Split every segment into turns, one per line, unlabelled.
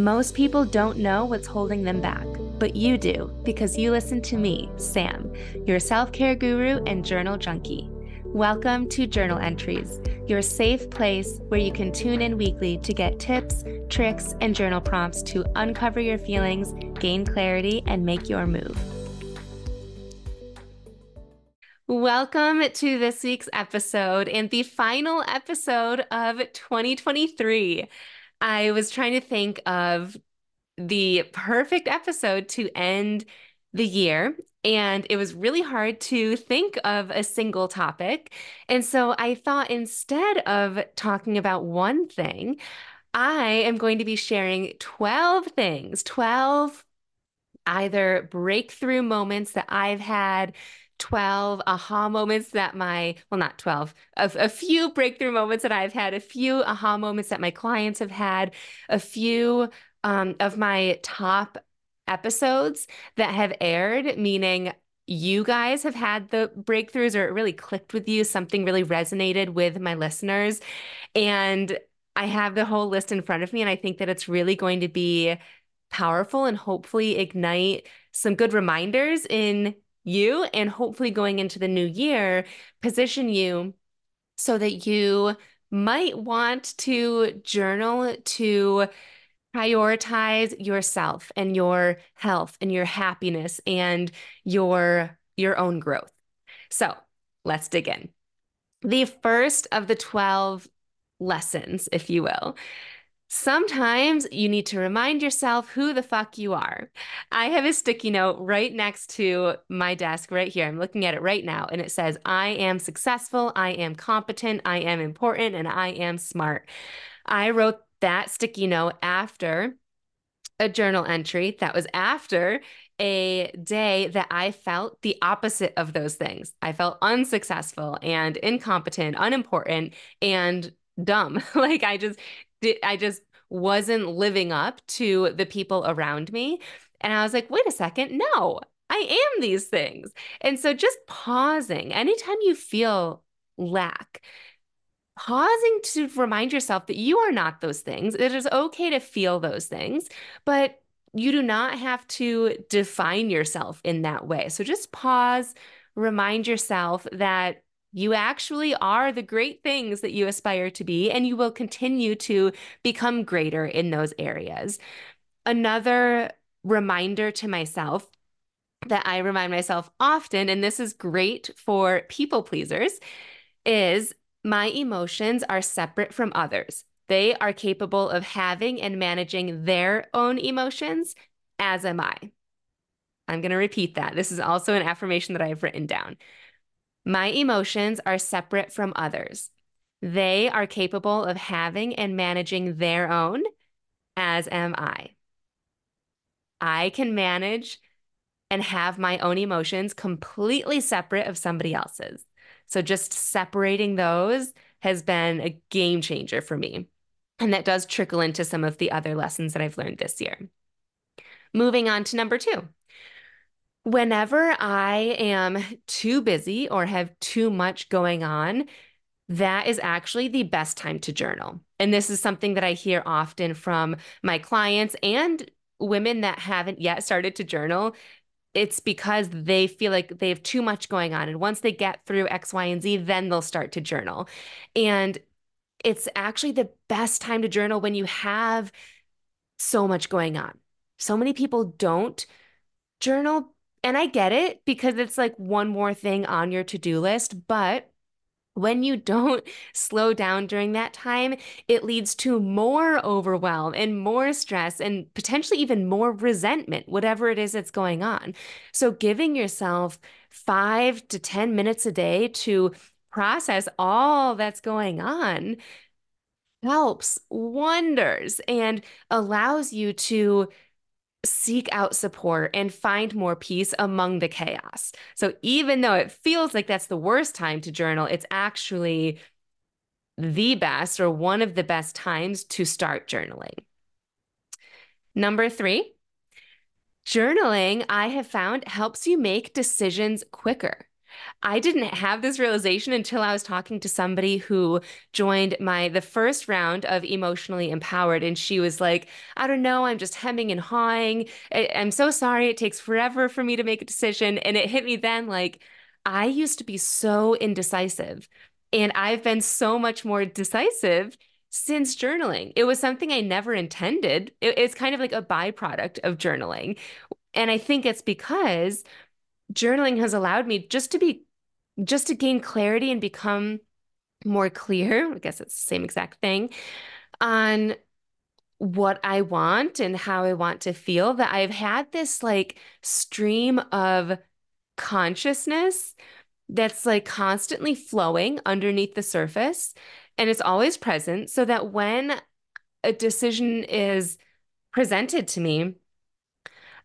Most people don't know what's holding them back, but you do because you listen to me, Sam, your self care guru and journal junkie. Welcome to Journal Entries, your safe place where you can tune in weekly to get tips, tricks, and journal prompts to uncover your feelings, gain clarity, and make your move. Welcome to this week's episode and the final episode of 2023. I was trying to think of the perfect episode to end the year. And it was really hard to think of a single topic. And so I thought instead of talking about one thing, I am going to be sharing 12 things, 12 either breakthrough moments that I've had 12 aha moments that my, well, not 12, a, a few breakthrough moments that I've had, a few aha moments that my clients have had, a few um, of my top episodes that have aired, meaning you guys have had the breakthroughs or it really clicked with you, something really resonated with my listeners. And I have the whole list in front of me, and I think that it's really going to be powerful and hopefully ignite some good reminders in you and hopefully going into the new year, position you so that you might want to journal to prioritize yourself and your health and your happiness and your your own growth. So, let's dig in. The first of the 12 lessons, if you will, Sometimes you need to remind yourself who the fuck you are. I have a sticky note right next to my desk right here. I'm looking at it right now, and it says, I am successful, I am competent, I am important, and I am smart. I wrote that sticky note after a journal entry that was after a day that I felt the opposite of those things. I felt unsuccessful and incompetent, unimportant, and dumb. like I just did I just wasn't living up to the people around me. And I was like, wait a second, no, I am these things. And so just pausing anytime you feel lack, pausing to remind yourself that you are not those things. It is okay to feel those things, but you do not have to define yourself in that way. So just pause, remind yourself that you actually are the great things that you aspire to be, and you will continue to become greater in those areas. Another reminder to myself that I remind myself often, and this is great for people pleasers, is my emotions are separate from others. They are capable of having and managing their own emotions, as am I. I'm going to repeat that. This is also an affirmation that I have written down. My emotions are separate from others. They are capable of having and managing their own, as am I. I can manage and have my own emotions completely separate of somebody else's. So just separating those has been a game changer for me. And that does trickle into some of the other lessons that I've learned this year. Moving on to number two. Whenever I am too busy or have too much going on, that is actually the best time to journal. And this is something that I hear often from my clients and women that haven't yet started to journal. It's because they feel like they have too much going on. And once they get through X, Y, and Z, then they'll start to journal. And it's actually the best time to journal when you have so much going on. So many people don't journal and I get it because it's like one more thing on your to do list. But when you don't slow down during that time, it leads to more overwhelm and more stress and potentially even more resentment, whatever it is that's going on. So, giving yourself five to 10 minutes a day to process all that's going on helps wonders and allows you to seek out support and find more peace among the chaos. So even though it feels like that's the worst time to journal, it's actually the best or one of the best times to start journaling. Number three, journaling, I have found helps you make decisions quicker. I didn't have this realization until I was talking to somebody who joined my the first round of emotionally empowered and she was like, I don't know, I'm just hemming and hawing. I, I'm so sorry it takes forever for me to make a decision and it hit me then like I used to be so indecisive and I've been so much more decisive since journaling. It was something I never intended. It, it's kind of like a byproduct of journaling. And I think it's because journaling has allowed me just to be just to gain clarity and become more clear, I guess it's the same exact thing, on what I want and how I want to feel, that I've had this like stream of consciousness that's like constantly flowing underneath the surface and it's always present so that when a decision is presented to me,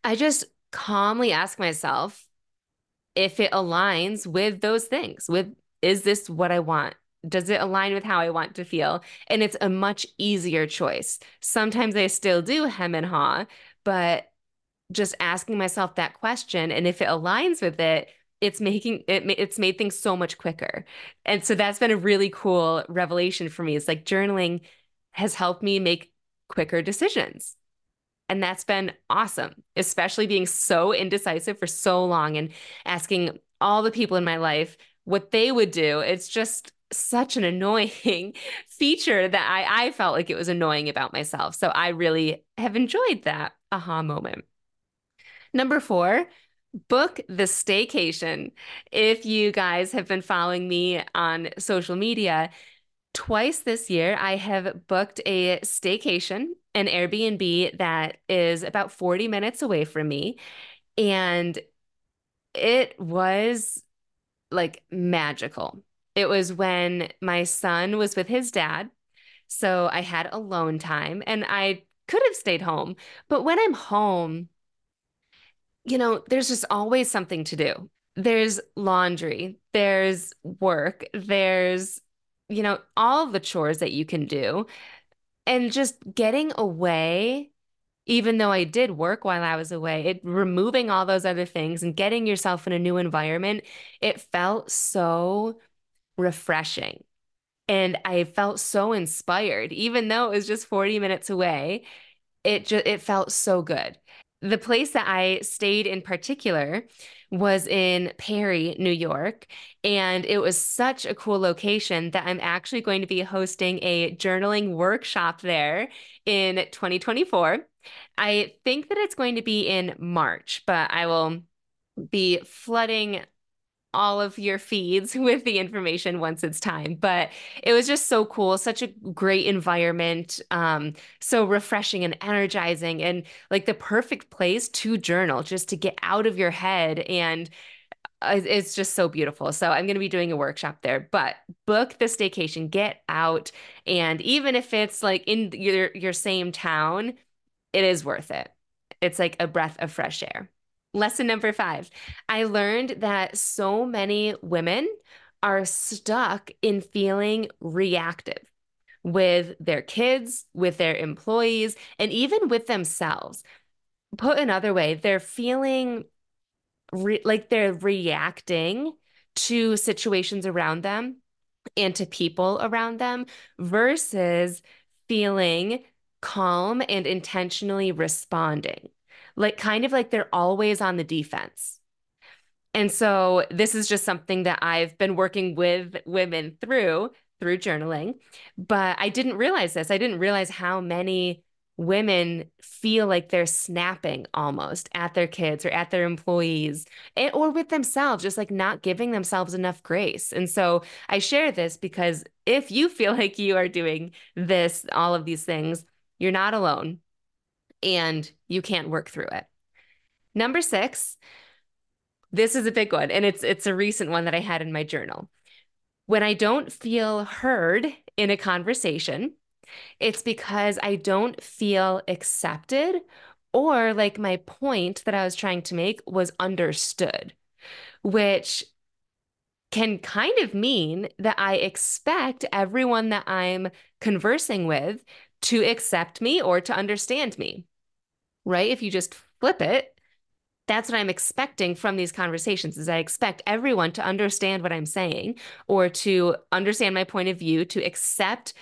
I just calmly ask myself, if it aligns with those things, with is this what I want? Does it align with how I want to feel? And it's a much easier choice. Sometimes I still do hem and haw, but just asking myself that question and if it aligns with it, it's making it it's made things so much quicker. And so that's been a really cool revelation for me. It's like journaling has helped me make quicker decisions. And that's been awesome, especially being so indecisive for so long and asking all the people in my life what they would do. It's just such an annoying feature that I, I felt like it was annoying about myself. So I really have enjoyed that aha moment. Number four, book the staycation. If you guys have been following me on social media, twice this year I have booked a staycation an Airbnb that is about 40 minutes away from me. And it was like magical. It was when my son was with his dad. So I had alone time and I could have stayed home. But when I'm home, you know, there's just always something to do. There's laundry, there's work, there's, you know, all the chores that you can do and just getting away even though I did work while I was away, it removing all those other things and getting yourself in a new environment, it felt so refreshing. And I felt so inspired, even though it was just 40 minutes away. It just it felt so good. The place that I stayed in particular was in Perry, New York. And it was such a cool location that I'm actually going to be hosting a journaling workshop there in 2024. I think that it's going to be in March, but I will be flooding all of your feeds with the information once it's time. But it was just so cool, such a great environment, um, so refreshing and energizing, and like the perfect place to journal, just to get out of your head and uh, it's just so beautiful. So I'm going to be doing a workshop there, but book the staycation, get out. And even if it's like in your, your same town, it is worth it. It's like a breath of fresh air. Lesson number five I learned that so many women are stuck in feeling reactive with their kids, with their employees, and even with themselves. Put another way, they're feeling re- like they're reacting to situations around them and to people around them versus feeling calm and intentionally responding like kind of like they're always on the defense. And so this is just something that I've been working with women through through journaling, but I didn't realize this. I didn't realize how many women feel like they're snapping almost at their kids or at their employees eh, or with themselves, just like not giving themselves enough grace. And so I share this because if you feel like you are doing this, all of these things, you're not alone and you can't work through it. Number six, this is a big one, and it's it's a recent one that I had in my journal. When I don't feel heard in a conversation, it's because I don't feel accepted or like my point that I was trying to make was understood, which can kind of mean that I expect everyone that I'm conversing with to accept me or to understand me right? If you just flip it, that's what I'm expecting from these conversations is I expect everyone to understand what I'm saying or to understand my point of view, to accept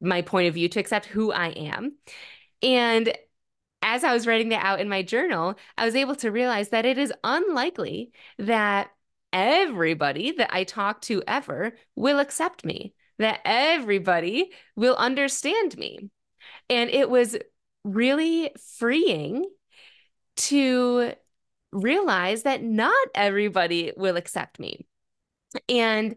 my point of view, to accept who I am. And as I was writing that out in my journal, I was able to realize that it is unlikely that everybody that I talk to ever will accept me, that everybody will understand me. And it was really freeing to realize that not everybody will accept me. And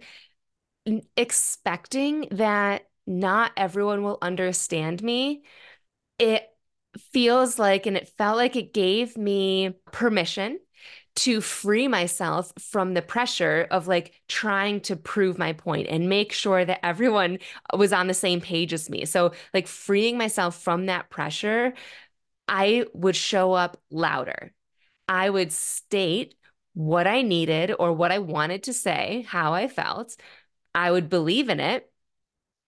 expecting that not everyone will understand me, it feels like, and it felt like it gave me permission to free myself from the pressure of like trying to prove my point and make sure that everyone was on the same page as me. So, like, freeing myself from that pressure, I would show up louder. I would state what I needed or what I wanted to say, how I felt. I would believe in it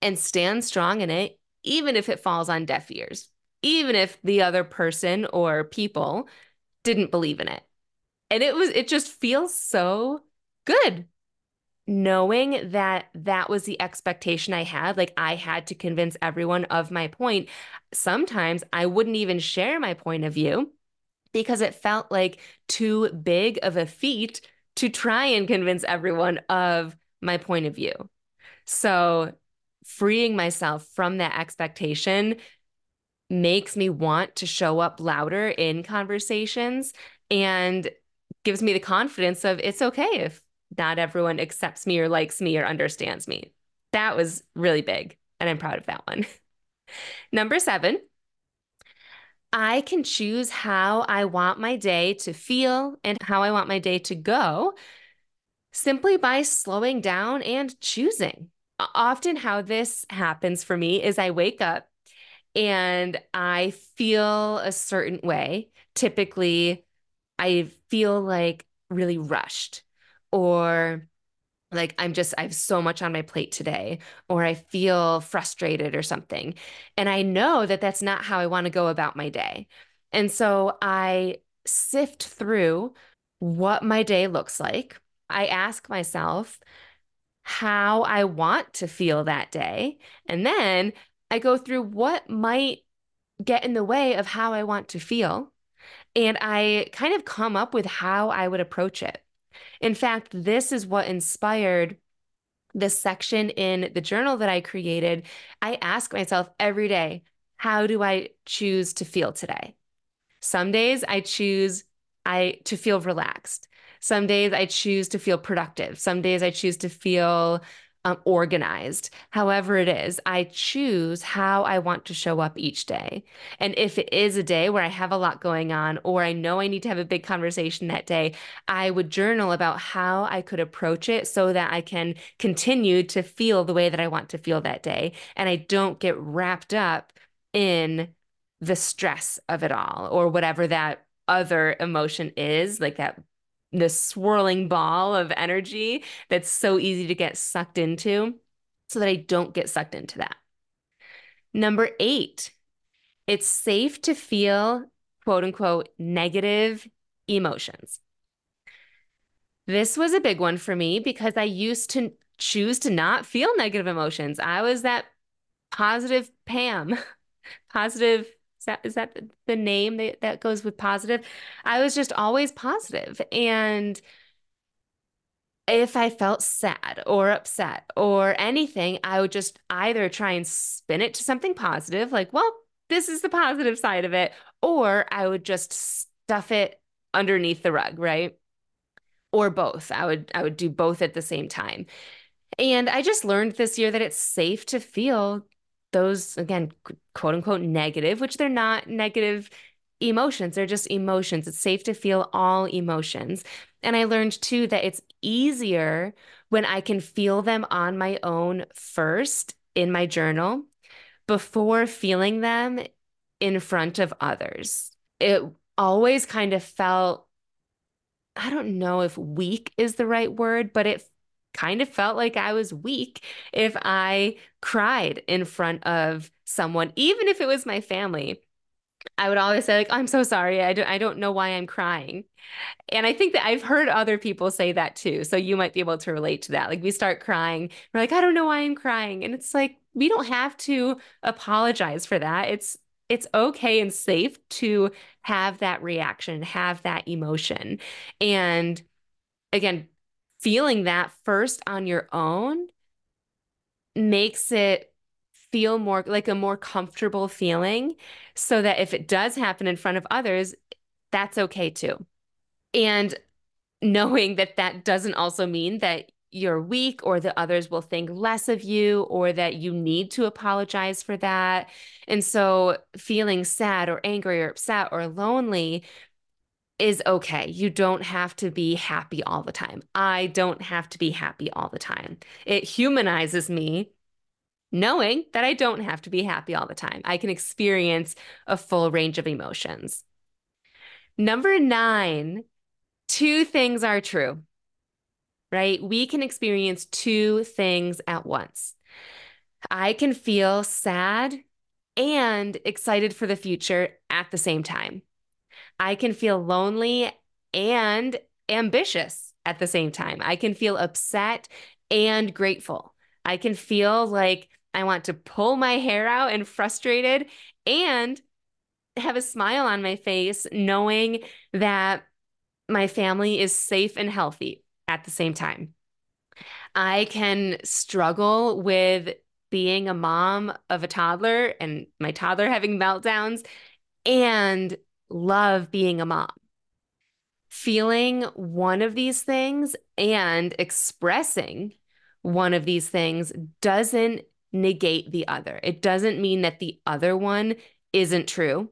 and stand strong in it, even if it falls on deaf ears, even if the other person or people didn't believe in it. And it was, it just feels so good knowing that that was the expectation I had, like I had to convince everyone of my point. Sometimes I wouldn't even share my point of view because it felt like too big of a feat to try and convince everyone of my point of view. So, freeing myself from that expectation makes me want to show up louder in conversations and gives me the confidence of it's okay if not everyone accepts me or likes me or understands me. That was really big, and I'm proud of that one. Number seven, I can choose how I want my day to feel and how I want my day to go simply by slowing down and choosing. Often, how this happens for me is I wake up and I feel a certain way. Typically, I feel like really rushed or like I'm just, I have so much on my plate today, or I feel frustrated or something. And I know that that's not how I want to go about my day. And so I sift through what my day looks like. I ask myself how I want to feel that day. And then I go through what might get in the way of how I want to feel. And I kind of come up with how I would approach it. In fact, this is what inspired this section in the journal that I created. I ask myself every day, how do I choose to feel today? Some days I choose I to feel relaxed. Some days I choose to feel productive. Some days I choose to feel um, organized. However, it is, I choose how I want to show up each day. And if it is a day where I have a lot going on, or I know I need to have a big conversation that day, I would journal about how I could approach it so that I can continue to feel the way that I want to feel that day. And I don't get wrapped up in the stress of it all or whatever that other emotion is, like that this swirling ball of energy that's so easy to get sucked into so that I don't get sucked into that. Number eight, it's safe to feel quote unquote negative emotions. This was a big one for me because I used to choose to not feel negative emotions. I was that positive Pam, positive that is that the name that, that goes with positive? I was just always positive. And if I felt sad or upset or anything, I would just either try and spin it to something positive, like, well, this is the positive side of it, or I would just stuff it underneath the rug, right? Or both. I would I would do both at the same time. And I just learned this year that it's safe to feel those again quote unquote negative which they're not negative emotions they're just emotions. It's safe to feel all emotions. And i learned too that it's easier when i can feel them on my own first in my journal before feeling them in front of others. It always kind of felt i don't know if weak is the right word but it kind of felt like I was weak if I cried in front of someone, even if it was my family. I would always say like, I'm so sorry. I don't, I don't know why I'm crying. And I think that I've heard other people say that too. So you might be able to relate to that. Like we start crying, we're like, I don't know why I'm crying. And it's like, we don't have to apologize for that. It's it's okay and safe to have that reaction, have that emotion. And again, feeling that first on your own makes it feel more like a more comfortable feeling so that if it does happen in front of others, that's okay too. And knowing that that doesn't also mean that you're weak or that others will think less of you or that you need to apologize for that. And so feeling sad or angry or upset or lonely is okay. You don't have to be happy all the time. I don't have to be happy all the time. It humanizes me knowing that I don't have to be happy all the time. I can experience a full range of emotions. Number nine, two things are true, right? We can experience two things at once. I can feel sad and excited for the future at the same time. I can feel lonely and ambitious at the same time. I can feel upset and grateful. I can feel like I want to pull my hair out and frustrated and have a smile on my face knowing that my family is safe and healthy at the same time. I can struggle with being a mom of a toddler and my toddler having meltdowns and love being a mom. Feeling one of these things and expressing one of these things doesn't negate the other. It doesn't mean that the other one isn't true.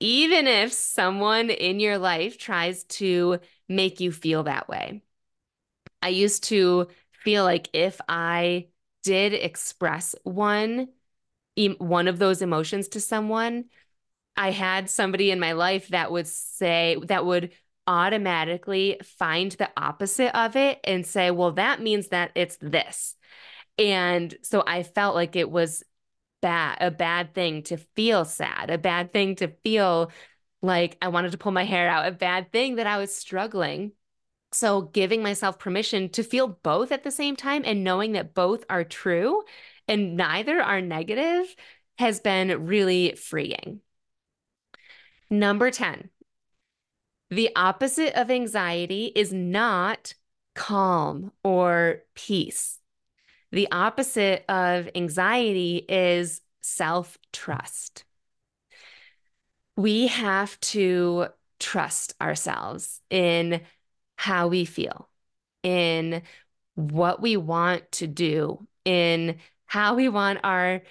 Even if someone in your life tries to make you feel that way. I used to feel like if I did express one one of those emotions to someone, I had somebody in my life that would say that would automatically find the opposite of it and say, well, that means that it's this. And so I felt like it was bad, a bad thing to feel sad, a bad thing to feel like I wanted to pull my hair out, a bad thing that I was struggling. So giving myself permission to feel both at the same time and knowing that both are true and neither are negative has been really freeing. Number 10, the opposite of anxiety is not calm or peace. The opposite of anxiety is self trust. We have to trust ourselves in how we feel, in what we want to do, in how we want our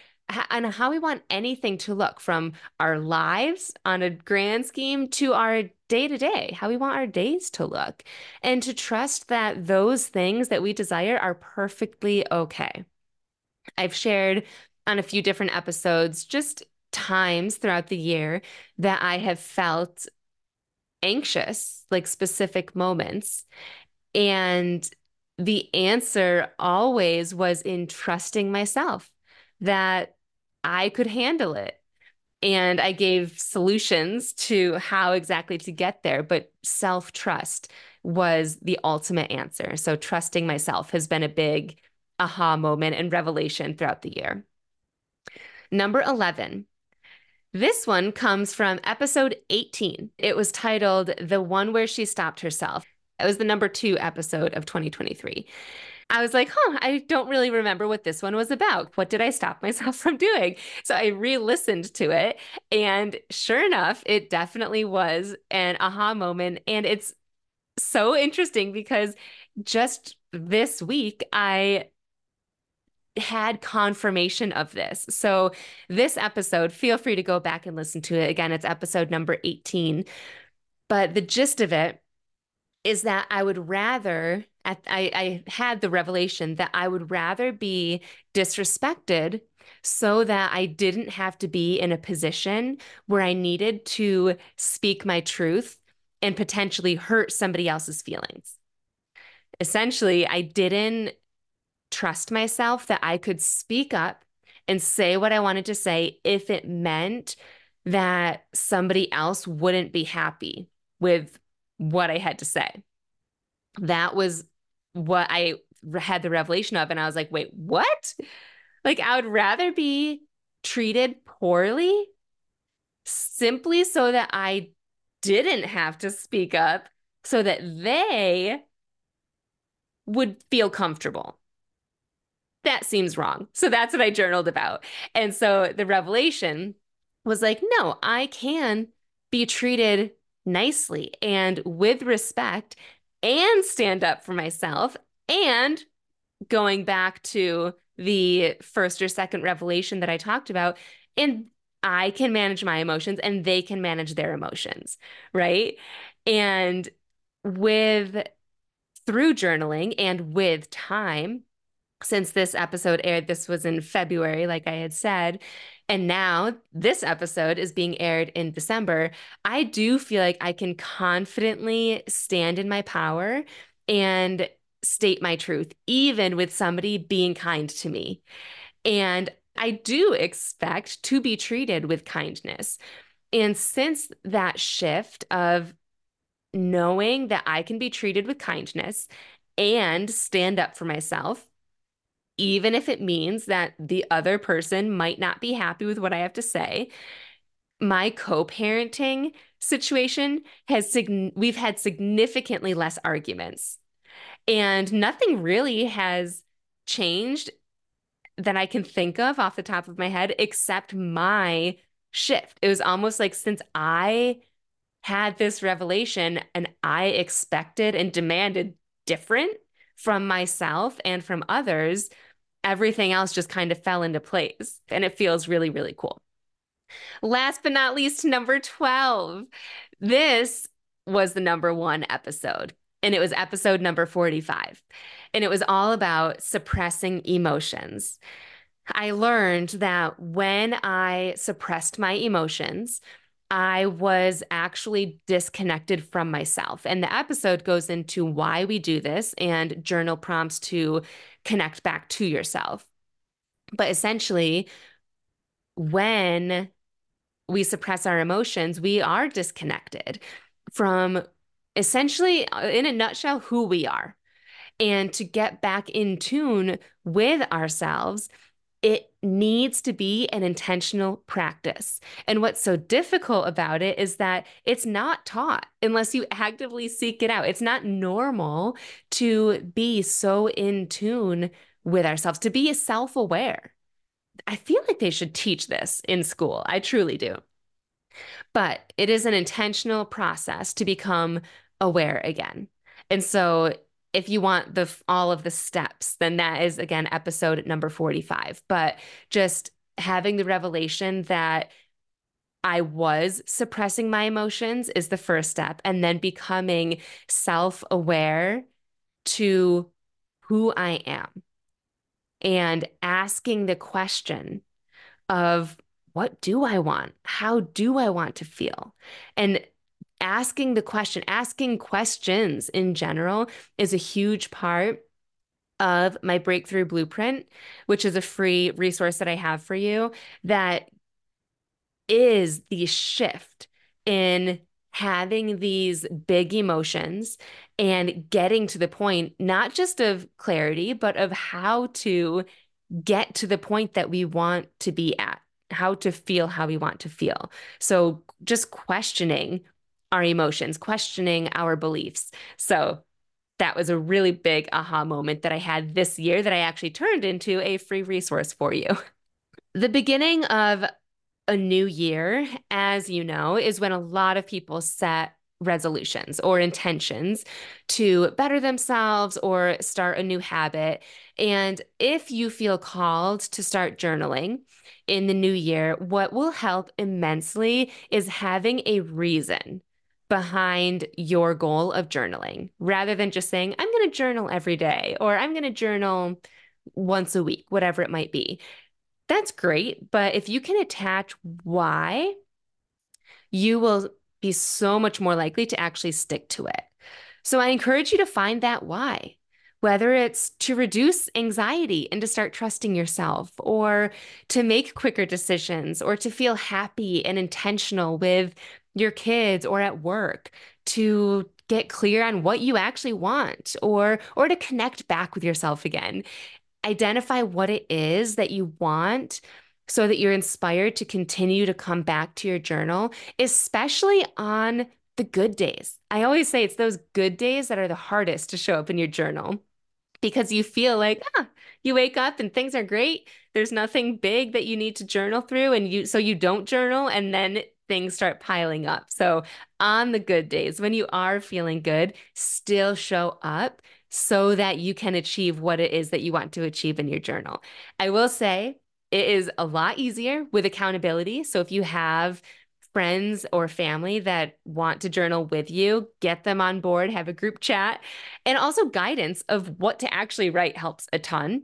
and how we want anything to look from our lives on a grand scheme to our day to day, how we want our days to look, and to trust that those things that we desire are perfectly okay. I've shared on a few different episodes just times throughout the year that I have felt anxious, like specific moments. And the answer always was in trusting myself that I could handle it. And I gave solutions to how exactly to get there, but self trust was the ultimate answer. So, trusting myself has been a big aha moment and revelation throughout the year. Number 11. This one comes from episode 18. It was titled The One Where She Stopped Herself. It was the number two episode of 2023. I was like, huh, I don't really remember what this one was about. What did I stop myself from doing? So I re listened to it. And sure enough, it definitely was an aha moment. And it's so interesting because just this week, I had confirmation of this. So, this episode, feel free to go back and listen to it. Again, it's episode number 18. But the gist of it is that I would rather, I, I had the revelation that I would rather be disrespected so that I didn't have to be in a position where I needed to speak my truth and potentially hurt somebody else's feelings. Essentially, I didn't trust myself that I could speak up and say what I wanted to say if it meant that somebody else wouldn't be happy with what I had to say. That was what I had the revelation of. And I was like, wait, what? Like, I would rather be treated poorly simply so that I didn't have to speak up so that they would feel comfortable. That seems wrong. So that's what I journaled about. And so the revelation was like, no, I can be treated nicely and with respect and stand up for myself. And going back to the first or second revelation that I talked about, and I can manage my emotions and they can manage their emotions, right? And with through journaling and with time, since this episode aired, this was in February, like I had said, and now this episode is being aired in December, I do feel like I can confidently stand in my power and state my truth, even with somebody being kind to me. And I do expect to be treated with kindness. And since that shift of knowing that I can be treated with kindness and stand up for myself, even if it means that the other person might not be happy with what I have to say. My co-parenting situation has sig- we've had significantly less arguments. And nothing really has changed that I can think of off the top of my head except my shift. It was almost like since I had this revelation and I expected and demanded different from myself and from others, everything else just kind of fell into place. And it feels really, really cool. Last but not least, number 12. This was the number one episode, and it was episode number 45. And it was all about suppressing emotions. I learned that when I suppressed my emotions, I was actually disconnected from myself. And the episode goes into why we do this and journal prompts to connect back to yourself. But essentially, when we suppress our emotions, we are disconnected from essentially, uh, in a nutshell, who we are. And to get back in tune with ourselves, it needs to be an intentional practice. And what's so difficult about it is that it's not taught unless you actively seek it out. It's not normal to be so in tune with ourselves, to be self aware. I feel like they should teach this in school. I truly do. But it is an intentional process to become aware again. And so if you want the all of the steps, then that is again episode number 45. But just having the revelation that I was suppressing my emotions is the first step. And then becoming self aware to who I am and asking the question of what do I want? How do I want to feel? And asking the question, asking questions in general is a huge part of my breakthrough blueprint, which is a free resource that I have for you that is the shift in having these big emotions and getting to the point, not just of clarity, but of how to get to the point that we want to be at, how to feel how we want to feel. So just questioning our emotions, questioning our beliefs. So that was a really big aha moment that I had this year that I actually turned into a free resource for you. The beginning of a new year, as you know, is when a lot of people set resolutions or intentions to better themselves or start a new habit. And if you feel called to start journaling in the new year, what will help immensely is having a reason behind your goal of journaling rather than just saying, I'm going to journal every day or I'm going to journal once a week, whatever it might be. That's great. But if you can attach why, you will be so much more likely to actually stick to it. So I encourage you to find that why. whether it's to reduce anxiety and to start trusting yourself, or to make quicker decisions, or to feel happy and intentional with your kids or at work, to get clear on what you actually want or or to connect back with yourself again identify what it is that you want so that you're inspired to continue to come back to your journal, especially on the good days. I always say it's those good days that are the hardest to show up in your journal because you feel like, ah, you wake up and things are great. There's nothing big that you need to journal through. And you, so you don't journal and then things start piling up. So on the good days, when you are feeling good, still show up so that you can achieve what it is that you want to achieve in your journal. I will say it is a lot easier with accountability. So if you have friends or family that want to journal with you, get them on board, have a group chat, and also guidance of what to actually write helps a ton.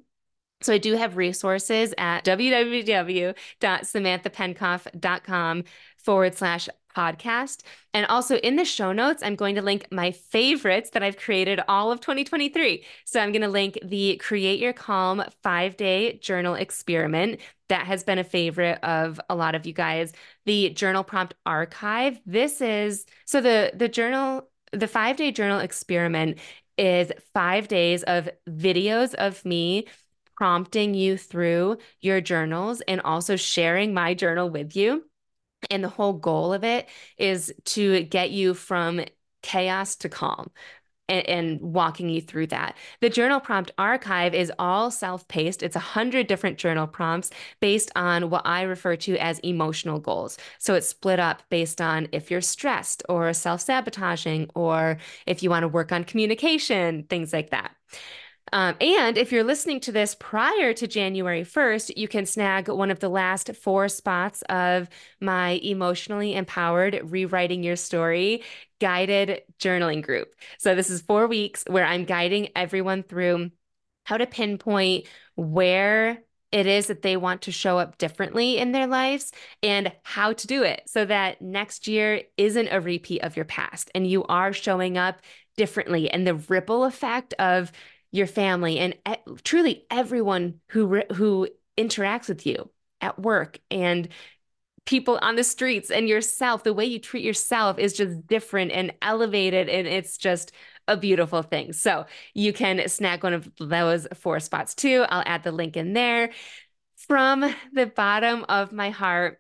So I do have resources at www.samanthapenkoff.com forward slash podcast. And also in the show notes, I'm going to link my favorites that I've created all of 2023. So I'm going to link the Create Your Calm five day journal experiment. That has been a favorite of a lot of you guys. The journal prompt archive. This is so the the journal, the five day journal experiment is five days of videos of me prompting you through your journals and also sharing my journal with you. And the whole goal of it is to get you from chaos to calm. And, and, walking you through that. The journal prompt archive is all self paced. It's a hundred different journal prompts based on what I refer to as emotional goals. So it's split up based on if you're stressed or self sabotaging, or if you want to work on communication, things like that. Um, and if you're listening to this prior to January 1st, you can snag one of the last four spots of my emotionally empowered rewriting your story guided journaling group. So this is four weeks where I'm guiding everyone through how to pinpoint where it is that they want to show up differently in their lives and how to do it so that next year isn't a repeat of your past and you are showing up differently and the ripple effect of your family and truly everyone who who interacts with you at work and people on the streets and yourself the way you treat yourself is just different and elevated and it's just a beautiful thing. So you can snag one of those four spots too. I'll add the link in there. From the bottom of my heart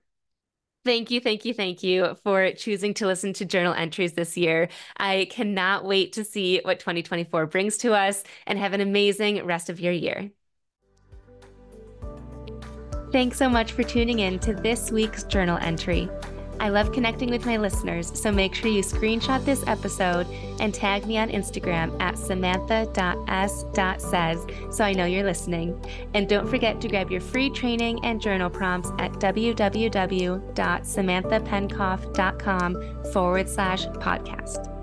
Thank you, thank you, thank you for choosing to listen to journal entries this year. I cannot wait to see what 2024 brings to us and have an amazing rest of your year. Thanks so much for tuning in to this week's journal entry. I love connecting with my listeners, so make sure you screenshot this episode and tag me on Instagram at samantha.s.says so I know you're listening. And don't forget to grab your free training and journal prompts at www.samanthapenkoff.com forward slash podcast.